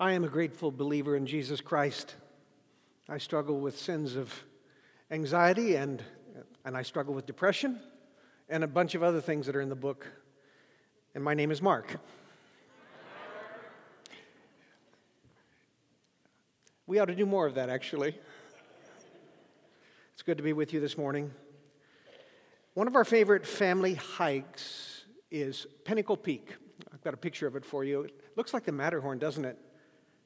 I am a grateful believer in Jesus Christ. I struggle with sins of anxiety and, and I struggle with depression and a bunch of other things that are in the book. And my name is Mark. We ought to do more of that, actually. It's good to be with you this morning. One of our favorite family hikes is Pinnacle Peak. I've got a picture of it for you. It looks like the Matterhorn, doesn't it?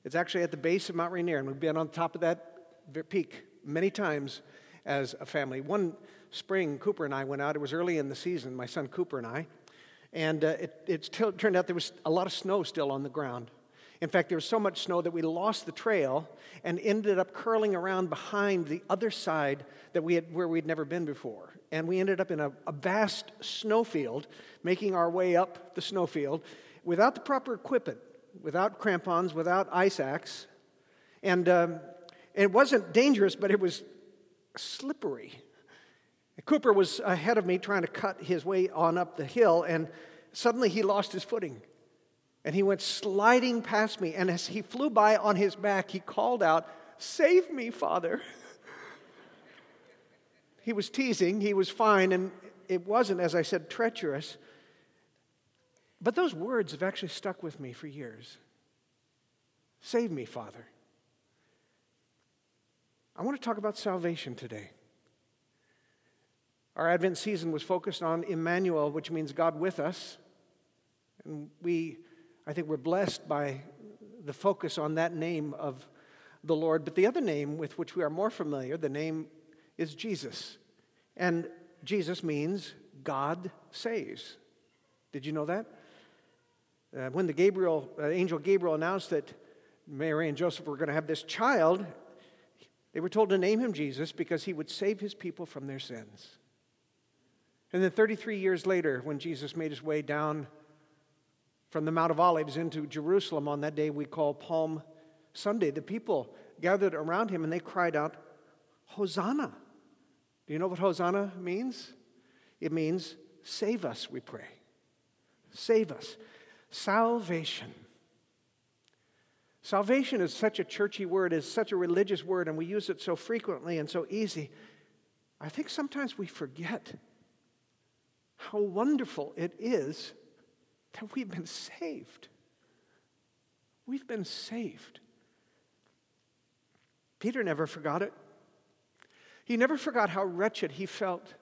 It's actually at the base of Mount Rainier, and we've been on top of that peak many times as a family. One spring, Cooper and I went out. It was early in the season, my son Cooper and I, and uh, it, it turned out there was a lot of snow still on the ground. In fact, there was so much snow that we lost the trail and ended up curling around behind the other side that we had, where we'd never been before. And we ended up in a, a vast snowfield, making our way up the snowfield without the proper equipment without crampons, without ice axe. And um, it wasn't dangerous, but it was slippery. Cooper was ahead of me trying to cut his way on up the hill, and suddenly he lost his footing. And he went sliding past me, and as he flew by on his back, he called out, Save me, Father. he was teasing, he was fine, and it wasn't, as I said, treacherous. But those words have actually stuck with me for years. Save me, Father. I want to talk about salvation today. Our Advent season was focused on Emmanuel, which means God with us. And we, I think, we're blessed by the focus on that name of the Lord. But the other name with which we are more familiar, the name is Jesus. And Jesus means God saves. Did you know that? Uh, when the Gabriel, uh, angel Gabriel announced that Mary and Joseph were going to have this child, they were told to name him Jesus because he would save his people from their sins. And then 33 years later, when Jesus made his way down from the Mount of Olives into Jerusalem on that day we call Palm Sunday, the people gathered around him and they cried out, Hosanna. Do you know what Hosanna means? It means, save us, we pray. Save us. Salvation. Salvation is such a churchy word, is such a religious word, and we use it so frequently and so easy. I think sometimes we forget how wonderful it is that we've been saved. We've been saved. Peter never forgot it. He never forgot how wretched he felt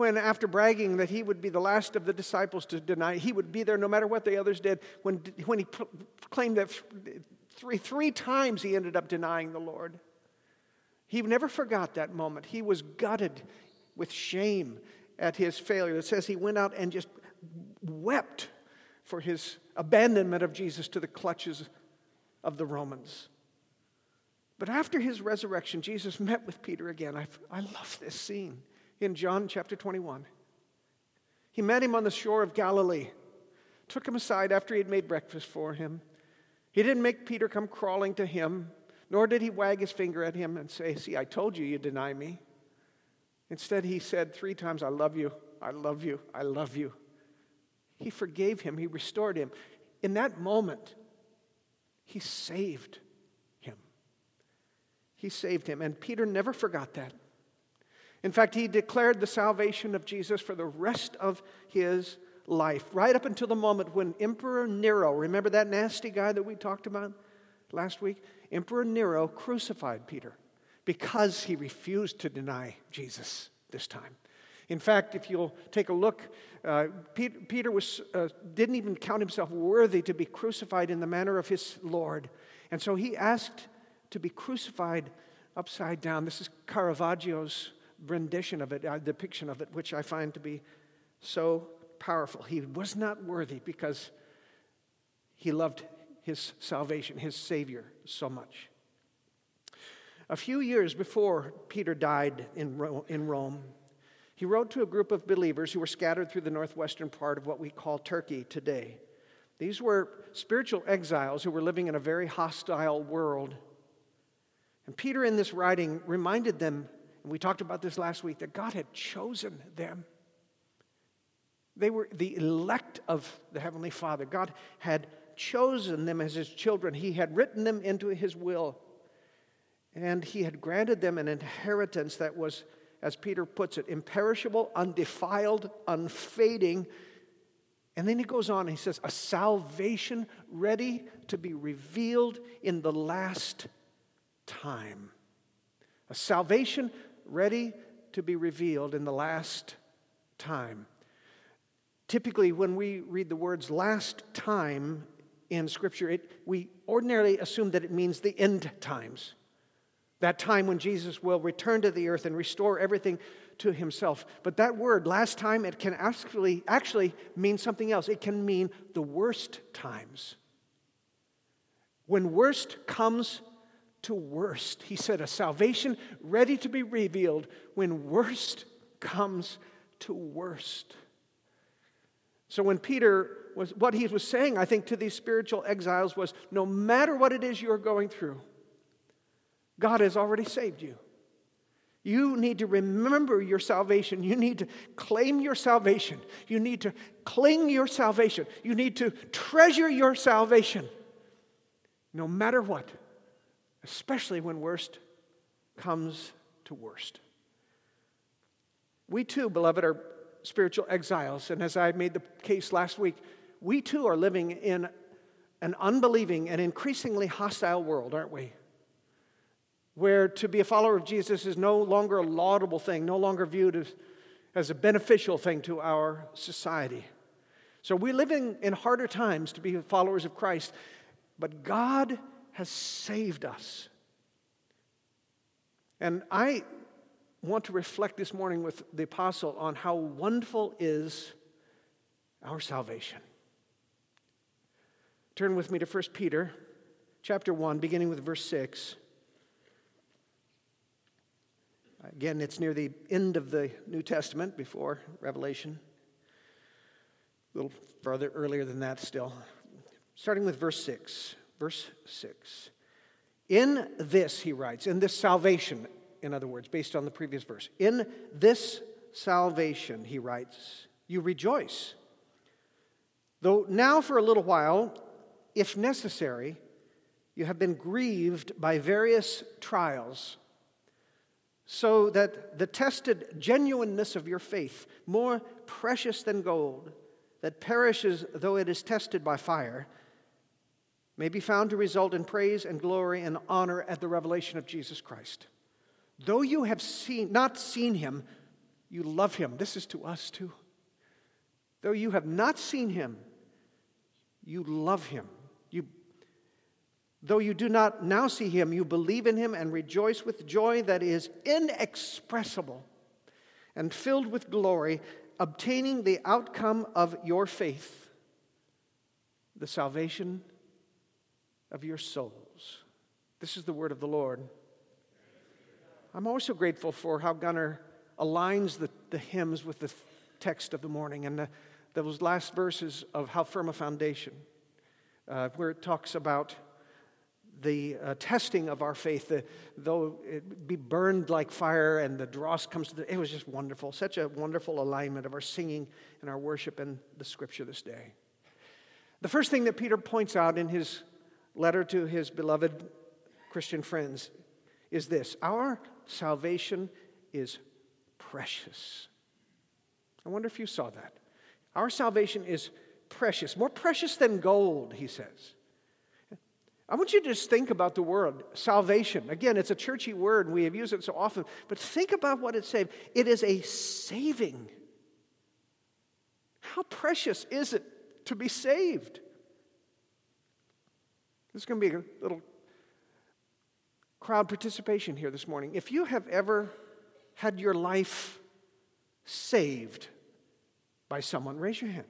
when, after bragging that he would be the last of the disciples to deny, he would be there no matter what the others did, when, when he claimed that three, three times he ended up denying the Lord. He never forgot that moment. He was gutted with shame at his failure. It says he went out and just wept for his abandonment of Jesus to the clutches of the Romans. But after his resurrection, Jesus met with Peter again. I, I love this scene in John chapter 21. He met him on the shore of Galilee, took him aside after he had made breakfast for him. He didn't make Peter come crawling to him, nor did he wag his finger at him and say, See, I told you you deny me. Instead, he said three times, I love you, I love you, I love you. He forgave him, he restored him. In that moment, he saved him. He saved him. And Peter never forgot that. In fact, he declared the salvation of Jesus for the rest of his life, right up until the moment when Emperor Nero, remember that nasty guy that we talked about last week? Emperor Nero crucified Peter because he refused to deny Jesus this time. In fact, if you'll take a look, uh, Peter, Peter was, uh, didn't even count himself worthy to be crucified in the manner of his Lord. And so he asked to be crucified upside down. This is Caravaggio's rendition of it, a depiction of it, which I find to be so powerful. He was not worthy because he loved his salvation, his Savior, so much. A few years before Peter died in Rome, he wrote to a group of believers who were scattered through the northwestern part of what we call Turkey today. These were spiritual exiles who were living in a very hostile world. And Peter, in this writing, reminded them, we talked about this last week, that God had chosen them. They were the elect of the Heavenly Father. God had chosen them as His children, He had written them into His will, and He had granted them an inheritance that was, as Peter puts it, imperishable, undefiled, unfading and then he goes on he says, a salvation ready to be revealed in the last time. A salvation ready to be revealed in the last time. Typically, when we read the words last time in Scripture, it, we ordinarily assume that it means the end times. That time when Jesus will return to the earth and restore everything to himself. But that word, last time, it can actually, actually mean something else. It can mean the worst times. When worst comes to worst, he said, a salvation ready to be revealed when worst comes to worst. So when Peter was, what he was saying, I think, to these spiritual exiles was no matter what it is you're going through, God has already saved you. You need to remember your salvation. You need to claim your salvation. You need to cling your salvation. You need to treasure your salvation no matter what, especially when worst comes to worst. We too, beloved, are spiritual exiles. And as I made the case last week, we too are living in an unbelieving and increasingly hostile world, aren't we? where to be a follower of Jesus is no longer a laudable thing, no longer viewed as, as a beneficial thing to our society. So we're living in harder times to be followers of Christ, but God has saved us. And I want to reflect this morning with the apostle on how wonderful is our salvation. Turn with me to 1 Peter chapter 1 beginning with verse 6. Again, it's near the end of the New Testament before Revelation. A little further earlier than that, still. Starting with verse 6. Verse 6. In this, he writes, in this salvation, in other words, based on the previous verse, in this salvation, he writes, you rejoice. Though now for a little while, if necessary, you have been grieved by various trials so that the tested genuineness of your faith, more precious than gold, that perishes though it is tested by fire, may be found to result in praise and glory and honor at the revelation of Jesus Christ. Though you have seen, not seen him, you love him. This is to us too. Though you have not seen him, you love him. You Though you do not now see him, you believe in him and rejoice with joy that is inexpressible and filled with glory, obtaining the outcome of your faith, the salvation of your souls. This is the word of the Lord. I'm also grateful for how Gunnar aligns the, the hymns with the text of the morning and the, those last verses of How Firm a Foundation, uh, where it talks about the uh, testing of our faith, the, though it be burned like fire and the dross comes to the, it was just wonderful. Such a wonderful alignment of our singing and our worship and the scripture this day. The first thing that Peter points out in his letter to his beloved Christian friends is this our salvation is precious. I wonder if you saw that. Our salvation is precious, more precious than gold, he says. I want you to just think about the word salvation. Again, it's a churchy word and we have used it so often, but think about what it's saying. It is a saving. How precious is it to be saved? There's going to be a little crowd participation here this morning. If you have ever had your life saved by someone, raise your hand.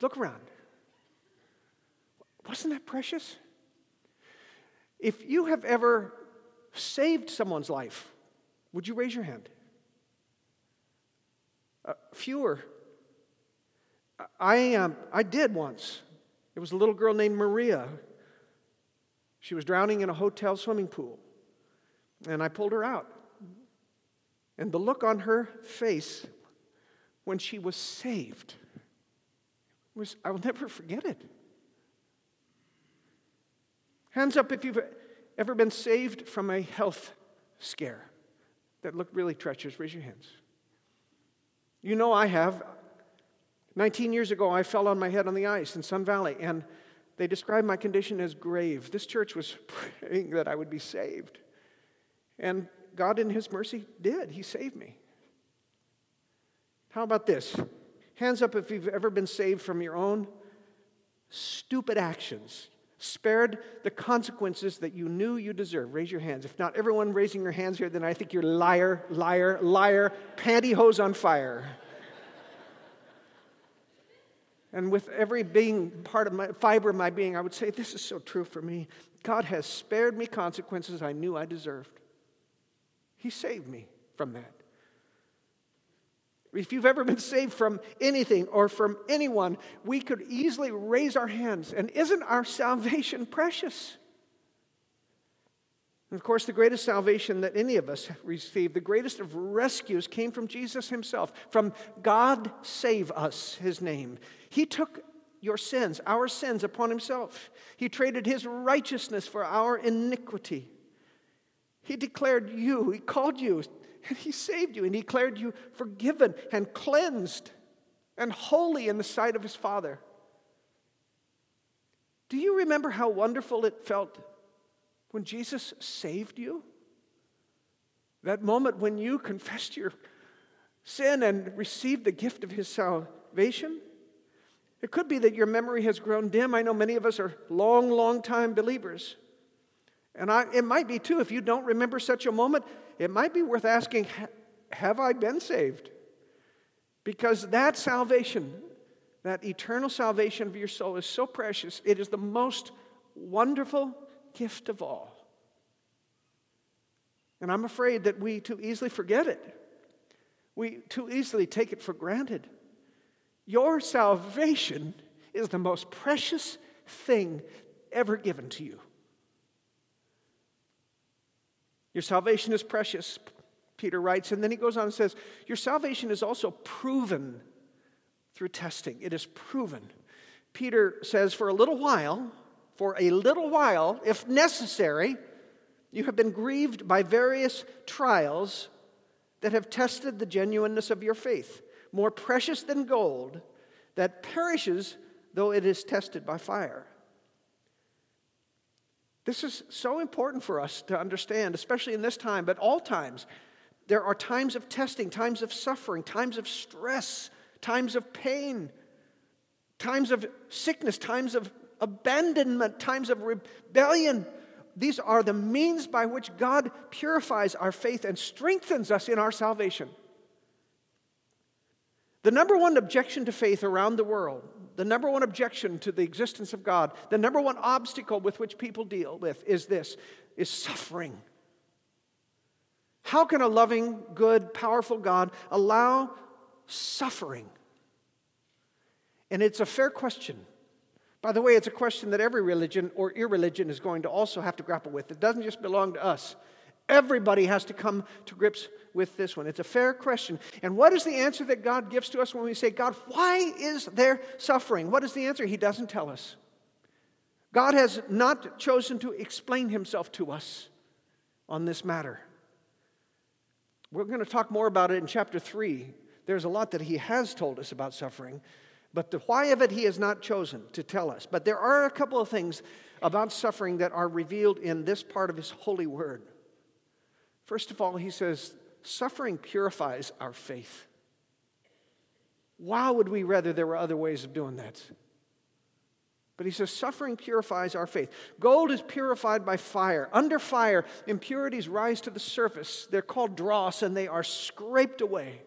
Look around. Wasn't that precious? If you have ever saved someone's life, would you raise your hand? Uh, fewer. I, um, I did once. It was a little girl named Maria. She was drowning in a hotel swimming pool. And I pulled her out. And the look on her face when she was saved was, I will never forget it. Hands up if you've ever been saved from a health scare that looked really treacherous. Raise your hands. You know I have. 19 years ago, I fell on my head on the ice in Sun Valley, and they described my condition as grave. This church was praying that I would be saved. And God, in His mercy, did. He saved me. How about this? Hands up if you've ever been saved from your own stupid actions, spared the consequences that you knew you deserved. Raise your hands. If not everyone raising your hands here, then I think you're liar, liar, liar, pantyhose on fire. And with every being part of my fiber of my being, I would say, This is so true for me. God has spared me consequences I knew I deserved. He saved me from that. If you've ever been saved from anything or from anyone, we could easily raise our hands. And isn't our salvation precious? And of course, the greatest salvation that any of us received, the greatest of rescues, came from Jesus himself, from God save us, his name. He took your sins, our sins, upon himself. He traded his righteousness for our iniquity. He declared you, he called you and he saved you and he declared you forgiven and cleansed and holy in the sight of his Father. Do you remember how wonderful it felt when Jesus saved you? That moment when you confessed your sin and received the gift of his salvation? It could be that your memory has grown dim. I know many of us are long, long time believers. And I, it might be too, if you don't remember such a moment, it might be worth asking Have I been saved? Because that salvation, that eternal salvation of your soul, is so precious. It is the most wonderful gift of all. And I'm afraid that we too easily forget it. We too easily take it for granted. Your salvation is the most precious thing ever given to you. Your salvation is precious, Peter writes. And then he goes on and says, Your salvation is also proven through testing. It is proven. Peter says, For a little while, for a little while, if necessary, you have been grieved by various trials that have tested the genuineness of your faith, more precious than gold that perishes though it is tested by fire. This is so important for us to understand, especially in this time, but all times. There are times of testing, times of suffering, times of stress, times of pain, times of sickness, times of abandonment, times of rebellion. These are the means by which God purifies our faith and strengthens us in our salvation. The number one objection to faith around the world the number one objection to the existence of God, the number one obstacle with which people deal with is this is suffering. How can a loving, good, powerful God allow suffering? And it's a fair question. By the way, it's a question that every religion or irreligion is going to also have to grapple with. It doesn't just belong to us. Everybody has to come to grips with this one. It's a fair question. And what is the answer that God gives to us when we say, God, why is there suffering? What is the answer? He doesn't tell us. God has not chosen to explain himself to us on this matter. We're going to talk more about it in chapter 3. There's a lot that he has told us about suffering, but the why of it he has not chosen to tell us. But there are a couple of things about suffering that are revealed in this part of his holy word. First of all, he says, suffering purifies our faith. Why would we rather there were other ways of doing that? But he says, suffering purifies our faith. Gold is purified by fire. Under fire, impurities rise to the surface. They're called dross and they are scraped away.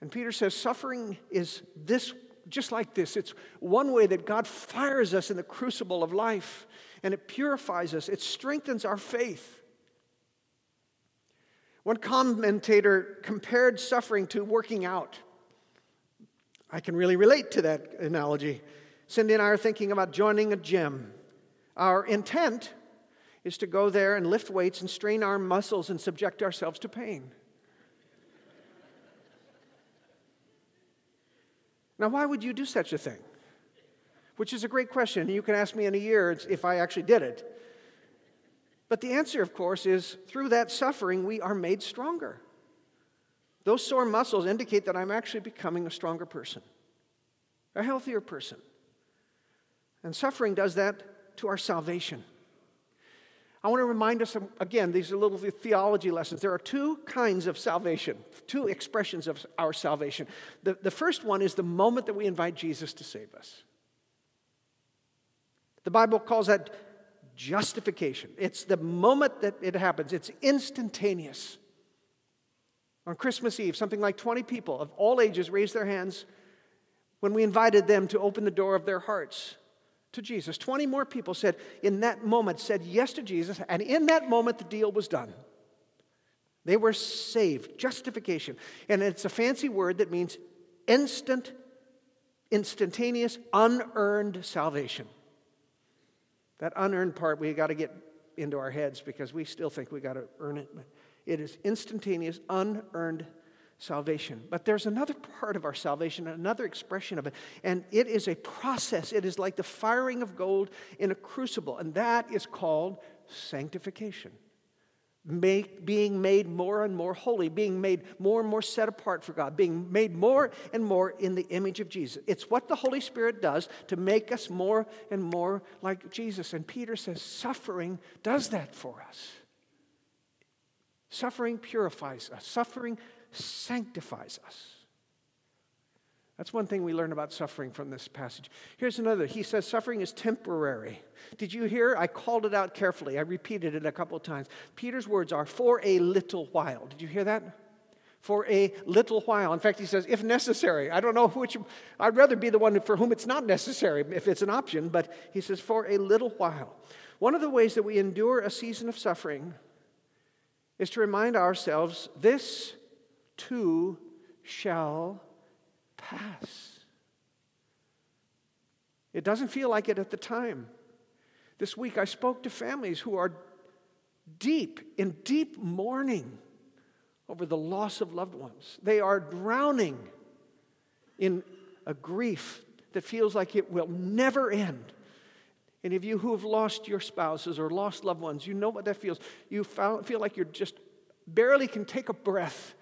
And Peter says, suffering is this just like this. It's one way that God fires us in the crucible of life and it purifies us, it strengthens our faith. One commentator compared suffering to working out. I can really relate to that analogy. Cindy and I are thinking about joining a gym. Our intent is to go there and lift weights and strain our muscles and subject ourselves to pain. Now, why would you do such a thing? Which is a great question. You can ask me in a year if I actually did it. But the answer, of course, is through that suffering, we are made stronger. Those sore muscles indicate that I'm actually becoming a stronger person, a healthier person. And suffering does that to our salvation. I want to remind us again, these are little theology lessons. There are two kinds of salvation, two expressions of our salvation. The, the first one is the moment that we invite Jesus to save us. The Bible calls that justification. It's the moment that it happens, it's instantaneous. On Christmas Eve, something like 20 people of all ages raised their hands when we invited them to open the door of their hearts to Jesus. 20 more people said, in that moment, said yes to Jesus, and in that moment, the deal was done. They were saved, justification. And it's a fancy word that means instant, instantaneous, unearned salvation. That unearned part, we got to get into our heads because we still think we got to earn it. It is instantaneous, unearned salvation. But there's another part of our salvation, another expression of it, and it is a process. It is like the firing of gold in a crucible, and that is called sanctification. Make, being made more and more holy, being made more and more set apart for God, being made more and more in the image of Jesus. It's what the Holy Spirit does to make us more and more like Jesus. And Peter says suffering does that for us. Suffering purifies us, suffering sanctifies us. That's one thing we learn about suffering from this passage. Here's another. He says suffering is temporary. Did you hear? I called it out carefully. I repeated it a couple of times. Peter's words are for a little while. Did you hear that? For a little while. In fact, he says, if necessary. I don't know which, I'd rather be the one for whom it's not necessary if it's an option, but he says, for a little while. One of the ways that we endure a season of suffering is to remind ourselves this too shall pass. It doesn't feel like it at the time. This week I spoke to families who are deep, in deep mourning over the loss of loved ones. They are drowning in a grief that feels like it will never end. Any of you who have lost your spouses or lost loved ones, you know what that feels. You feel like you're just barely can take a breath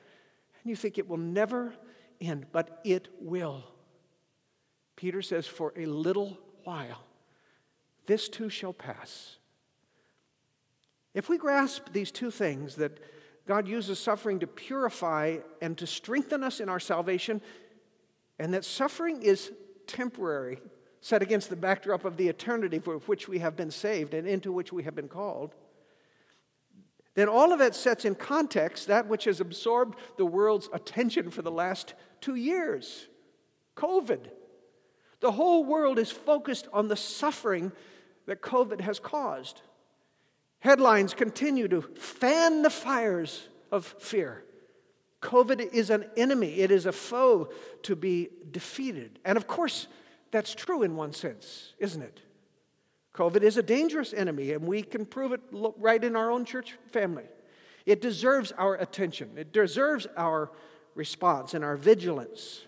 and you think it will never end, but it will. Peter says, For a little while, this too shall pass. If we grasp these two things, that God uses suffering to purify and to strengthen us in our salvation, and that suffering is temporary, set against the backdrop of the eternity for which we have been saved and into which we have been called then all of that sets in context that which has absorbed the world's attention for the last two years COVID. The whole world is focused on the suffering that COVID has caused. Headlines continue to fan the fires of fear. COVID is an enemy, it is a foe to be defeated. And of course, that's true in one sense, isn't it? COVID is a dangerous enemy, and we can prove it right in our own church family. It deserves our attention, it deserves our response and our vigilance.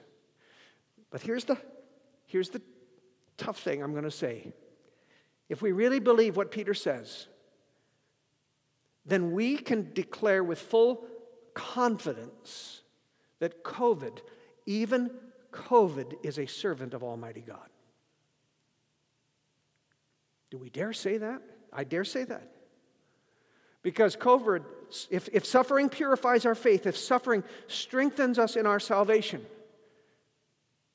But here's the, here's the tough thing I'm going to say. If we really believe what Peter says, then we can declare with full confidence that COVID, even COVID, is a servant of Almighty God. Do we dare say that? I dare say that. Because COVID, if, if suffering purifies our faith, if suffering strengthens us in our salvation,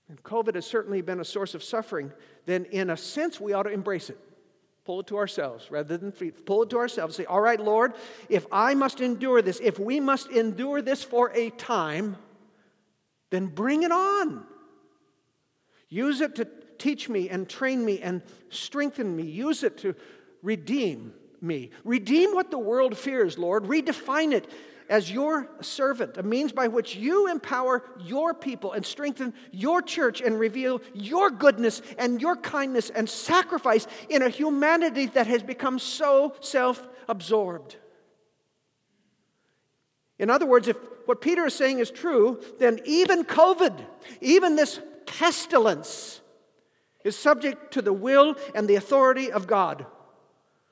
and COVID has certainly been a source of suffering, then in a sense we ought to embrace it. Pull it to ourselves rather than pull it to ourselves. Say, all right, Lord, if I must endure this, if we must endure this for a time, then bring it on. Use it to teach me and train me and strengthen me. Use it to redeem me. Redeem what the world fears, Lord. Redefine it as your servant, a means by which you empower your people and strengthen your church and reveal your goodness and your kindness and sacrifice in a humanity that has become so self absorbed. In other words, if what Peter is saying is true, then even COVID, even this pestilence, is subject to the will and the authority of God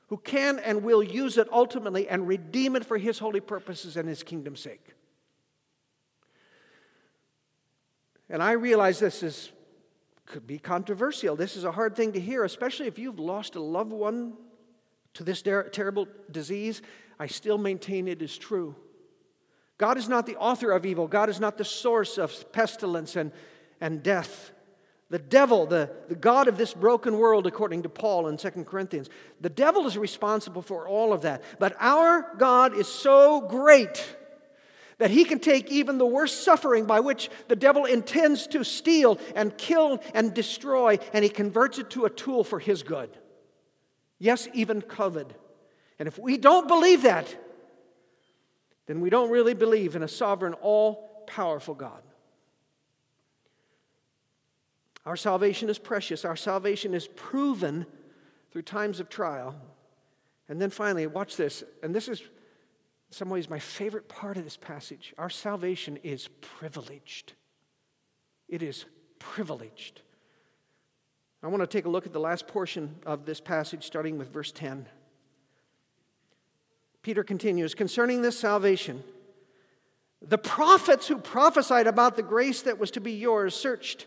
who can and will use it ultimately and redeem it for his holy purposes and his kingdom's sake. And I realize this is could be controversial. This is a hard thing to hear, especially if you've lost a loved one to this ter- terrible disease. I still maintain it is true. God is not the author of evil. God is not the source of pestilence and, and death. The devil, the, the God of this broken world, according to Paul in 2 Corinthians, the devil is responsible for all of that. But our God is so great that he can take even the worst suffering by which the devil intends to steal and kill and destroy, and he converts it to a tool for his good. Yes, even COVID. And if we don't believe that, then we don't really believe in a sovereign, all powerful God. Our salvation is precious. Our salvation is proven through times of trial. And then finally, watch this. And this is, in some ways, my favorite part of this passage. Our salvation is privileged. It is privileged. I want to take a look at the last portion of this passage, starting with verse 10. Peter continues concerning this salvation, the prophets who prophesied about the grace that was to be yours searched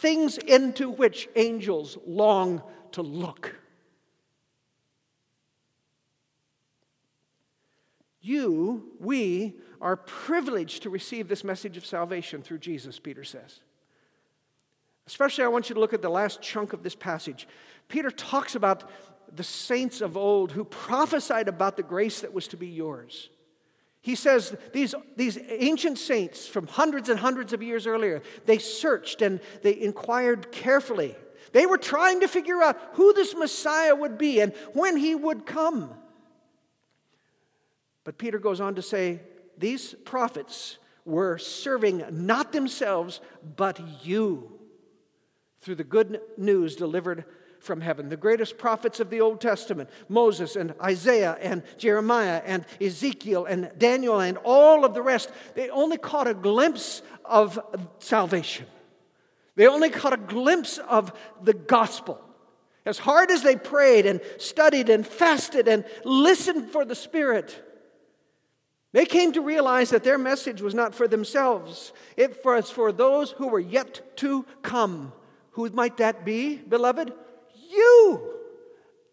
things into which angels long to look. You, we, are privileged to receive this message of salvation through Jesus, Peter says. Especially, I want you to look at the last chunk of this passage. Peter talks about the saints of old who prophesied about the grace that was to be yours. He says these, these ancient saints from hundreds and hundreds of years earlier, they searched and they inquired carefully. They were trying to figure out who this Messiah would be and when he would come. But Peter goes on to say these prophets were serving not themselves, but you through the good news delivered from heaven. The greatest prophets of the Old Testament, Moses and Isaiah and Jeremiah and Ezekiel and Daniel and all of the rest, they only caught a glimpse of salvation. They only caught a glimpse of the gospel. As hard as they prayed and studied and fasted and listened for the Spirit, they came to realize that their message was not for themselves, it was for those who were yet to come. Who might that be, beloved? You,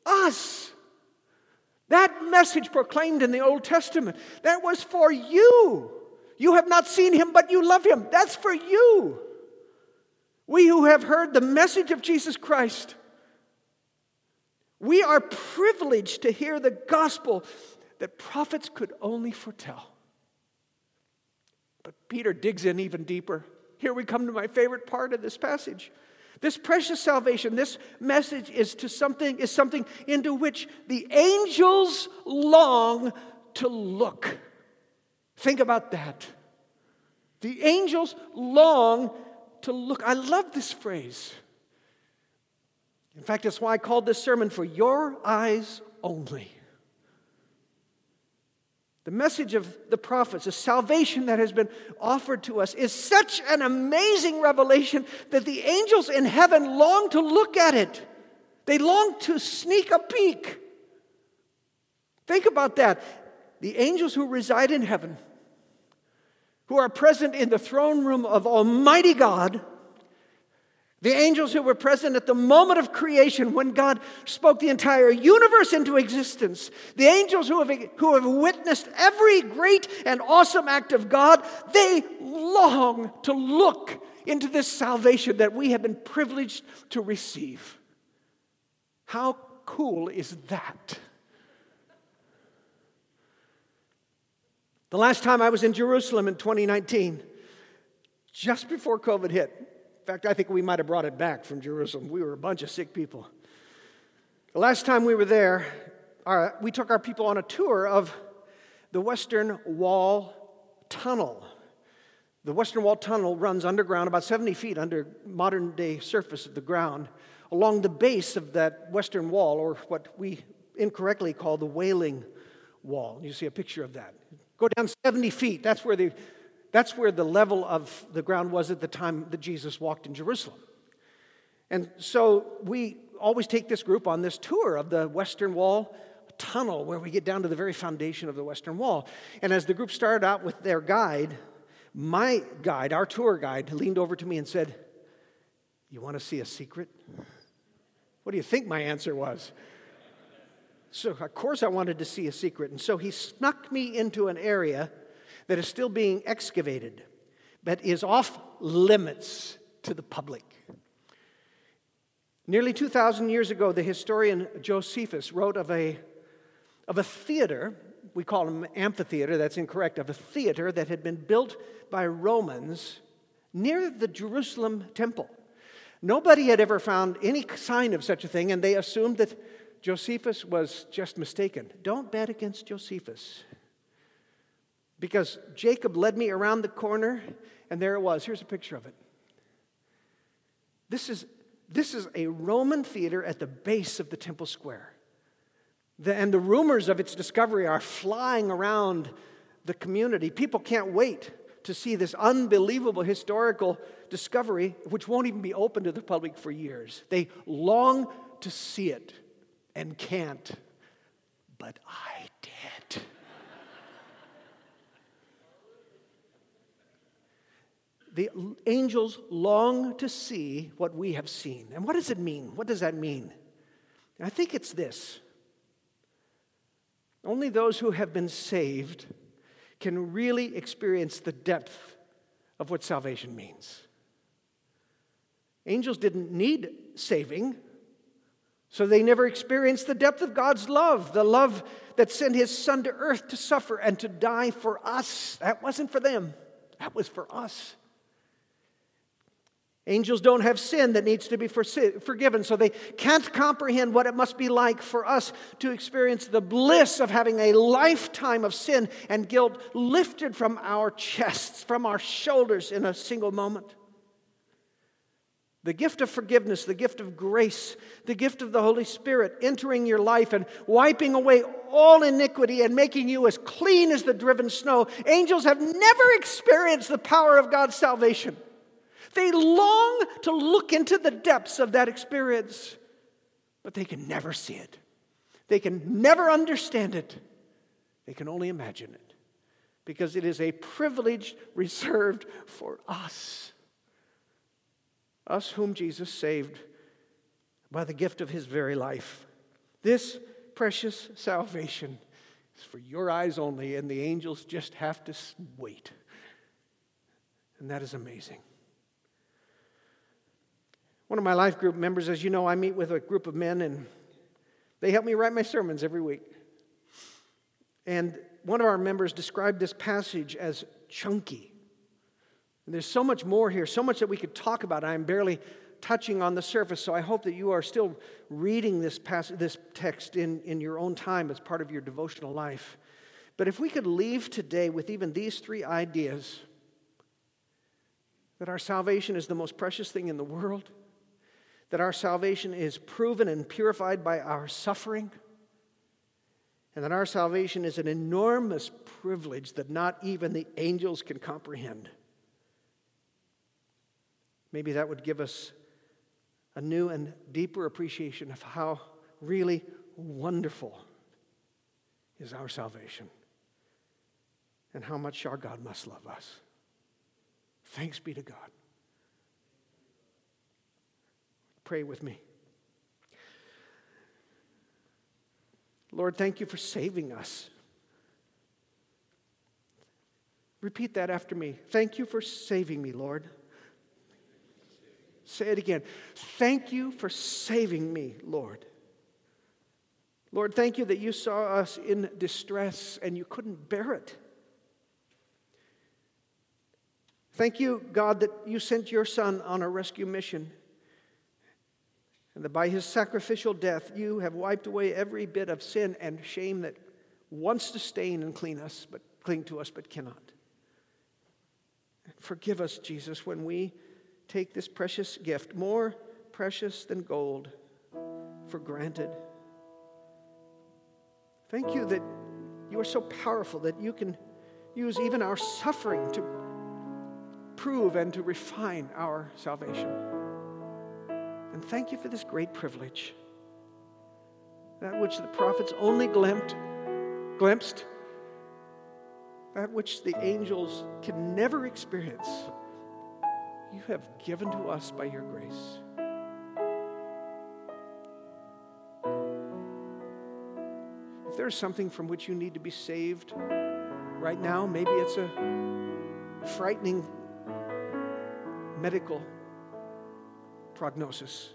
us. That message proclaimed in the Old Testament, that was for you. You have not seen him, but you love him. That's for you. We who have heard the message of Jesus Christ, we are privileged to hear the gospel that prophets could only foretell. But Peter digs in even deeper. Here we come to my favorite part of this passage. This precious salvation, this message is to something is something into which the angels long to look. Think about that. The angels long to look. I love this phrase. In fact, that's why I called this sermon for your eyes only. The message of the prophets, the salvation that has been offered to us, is such an amazing revelation that the angels in heaven long to look at it. They long to sneak a peek. Think about that. The angels who reside in heaven, who are present in the throne room of Almighty God, The angels who were present at the moment of creation when God spoke the entire universe into existence. The angels who have, who have witnessed every great and awesome act of God, they long to look into this salvation that we have been privileged to receive. How cool is that? The last time I was in Jerusalem in 2019, just before COVID hit, fact, I think we might have brought it back from Jerusalem. We were a bunch of sick people. The last time we were there, our, we took our people on a tour of the Western Wall Tunnel. The Western Wall Tunnel runs underground, about 70 feet under modern day surface of the ground, along the base of that Western Wall, or what we incorrectly call the Wailing Wall. You see a picture of that. Go down 70 feet. That's where the that's where the level of the ground was at the time that Jesus walked in Jerusalem. And so we always take this group on this tour of the Western Wall tunnel where we get down to the very foundation of the Western Wall. And as the group started out with their guide, my guide, our tour guide, leaned over to me and said, You want to see a secret? What do you think my answer was? So, of course, I wanted to see a secret. And so he snuck me into an area that is still being excavated, but is off limits to the public. Nearly 2,000 years ago, the historian Josephus wrote of a, of a theater, we call them amphitheater, that's incorrect, of a theater that had been built by Romans near the Jerusalem temple. Nobody had ever found any sign of such a thing, and they assumed that Josephus was just mistaken. Don't bet against Josephus. Because Jacob led me around the corner, and there it was. Here's a picture of it. This is, this is a Roman theater at the base of the temple square. The, and the rumors of its discovery are flying around the community. People can't wait to see this unbelievable historical discovery, which won't even be open to the public for years. They long to see it and can't, but I did. The angels long to see what we have seen. And what does it mean? What does that mean? I think it's this only those who have been saved can really experience the depth of what salvation means. Angels didn't need saving, so they never experienced the depth of God's love, the love that sent his son to earth to suffer and to die for us. That wasn't for them, that was for us. Angels don't have sin that needs to be forgiven, so they can't comprehend what it must be like for us to experience the bliss of having a lifetime of sin and guilt lifted from our chests, from our shoulders in a single moment. The gift of forgiveness, the gift of grace, the gift of the Holy Spirit entering your life and wiping away all iniquity and making you as clean as the driven snow. Angels have never experienced the power of God's salvation. They long to look into the depths of that experience, but they can never see it. They can never understand it. They can only imagine it because it is a privilege reserved for us. Us whom Jesus saved by the gift of his very life. This precious salvation is for your eyes only, and the angels just have to wait. And that is amazing. One of my life group members, as you know, I meet with a group of men and they help me write my sermons every week. And one of our members described this passage as chunky. And there's so much more here, so much that we could talk about. I'm barely touching on the surface, so I hope that you are still reading this, passage, this text in, in your own time as part of your devotional life. But if we could leave today with even these three ideas that our salvation is the most precious thing in the world, that our salvation is proven and purified by our suffering, and that our salvation is an enormous privilege that not even the angels can comprehend. Maybe that would give us a new and deeper appreciation of how really wonderful is our salvation and how much our God must love us. Thanks be to God. Pray with me. Lord, thank you for saving us. Repeat that after me. Thank you for saving me, Lord. Say it again. Thank you for saving me, Lord. Lord, thank you that you saw us in distress and you couldn't bear it. Thank you, God, that you sent your Son on a rescue mission. And that by his sacrificial death, you have wiped away every bit of sin and shame that wants to stain and clean us, but cling to us, but cannot. Forgive us, Jesus, when we take this precious gift, more precious than gold, for granted. Thank you that you are so powerful that you can use even our suffering to prove and to refine our salvation. And thank you for this great privilege. That which the prophets only glimpsed, glimpsed that which the angels can never experience, you have given to us by your grace. If there's something from which you need to be saved right now, maybe it's a frightening medical prognosis.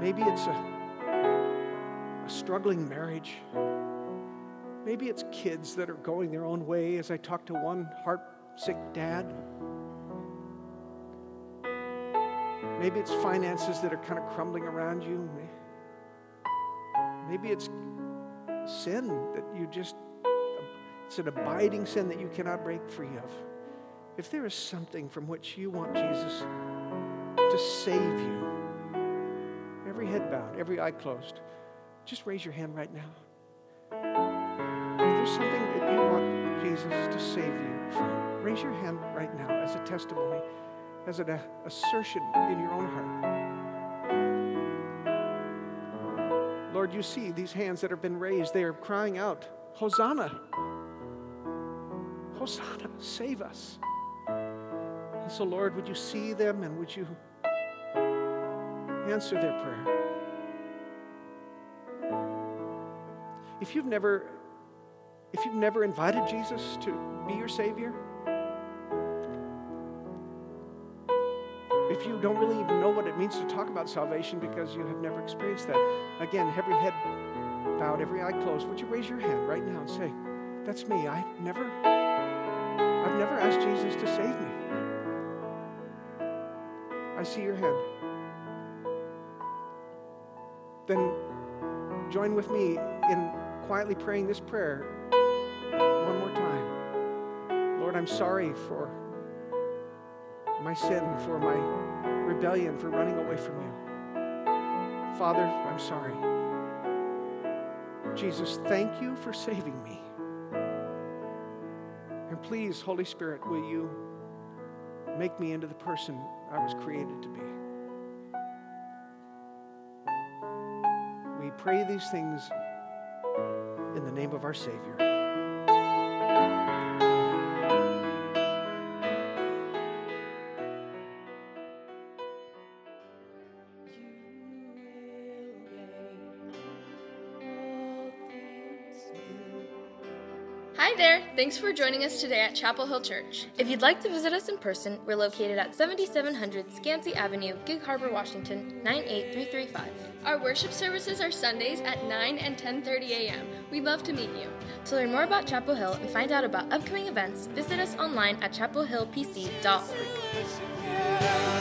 Maybe it's a, a struggling marriage. Maybe it's kids that are going their own way, as I talked to one heart sick dad. Maybe it's finances that are kind of crumbling around you. Maybe it's sin that you just, it's an abiding sin that you cannot break free of. If there is something from which you want Jesus to save you, every head bowed, every eye closed, just raise your hand right now. If there's something that you want Jesus to save you from, raise your hand right now as a testimony, as an assertion in your own heart. Lord, you see these hands that have been raised. They are crying out, Hosanna! Hosanna, save us. And so, Lord, would you see them and would you answer their prayer? If you've never if you've never invited Jesus to be your savior, if you don't really even know what it means to talk about salvation because you have never experienced that, again, every head bowed, every eye closed, would you raise your hand right now and say, That's me. I never, I've never asked Jesus to save me. I see your hand. Then join with me in quietly praying this prayer one more time. Lord, I'm sorry for my sin, for my rebellion, for running away from you. Father, I'm sorry. Jesus, thank you for saving me. And please, Holy Spirit, will you make me into the person I was created to be? Pray these things in the name of our Savior. Thanks for joining us today at Chapel Hill Church. If you'd like to visit us in person, we're located at 7700 Skansie Avenue, Gig Harbor, Washington 98335. Our worship services are Sundays at 9 and 10:30 a.m. We'd love to meet you. To learn more about Chapel Hill and find out about upcoming events, visit us online at chapelhillpc.org.